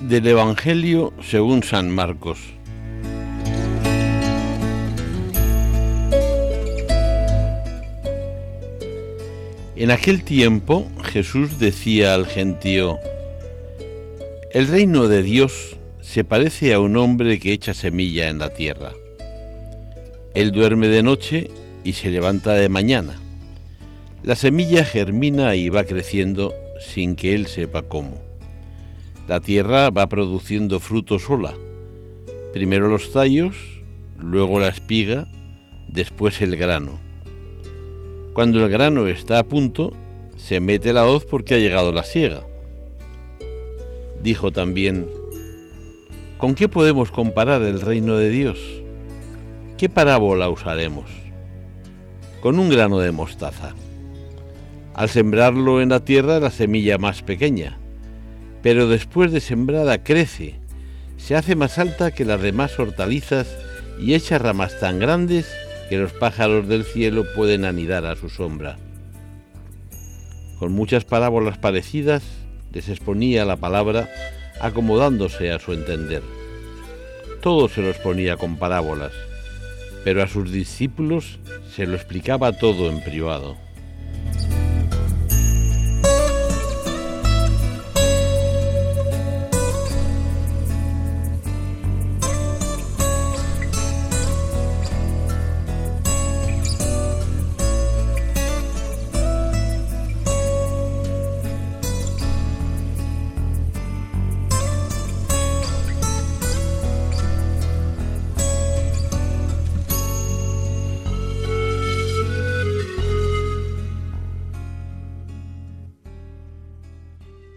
Del Evangelio según San Marcos. En aquel tiempo Jesús decía al gentío, El reino de Dios se parece a un hombre que echa semilla en la tierra. Él duerme de noche y se levanta de mañana. La semilla germina y va creciendo sin que él sepa cómo. La tierra va produciendo fruto sola. Primero los tallos, luego la espiga, después el grano. Cuando el grano está a punto, se mete la hoz porque ha llegado la siega. Dijo también, ¿con qué podemos comparar el reino de Dios? ¿Qué parábola usaremos? Con un grano de mostaza. Al sembrarlo en la tierra la semilla más pequeña, pero después de sembrada crece, se hace más alta que las demás hortalizas y echa ramas tan grandes que los pájaros del cielo pueden anidar a su sombra. Con muchas parábolas parecidas les exponía la palabra acomodándose a su entender. Todo se lo exponía con parábolas, pero a sus discípulos se lo explicaba todo en privado.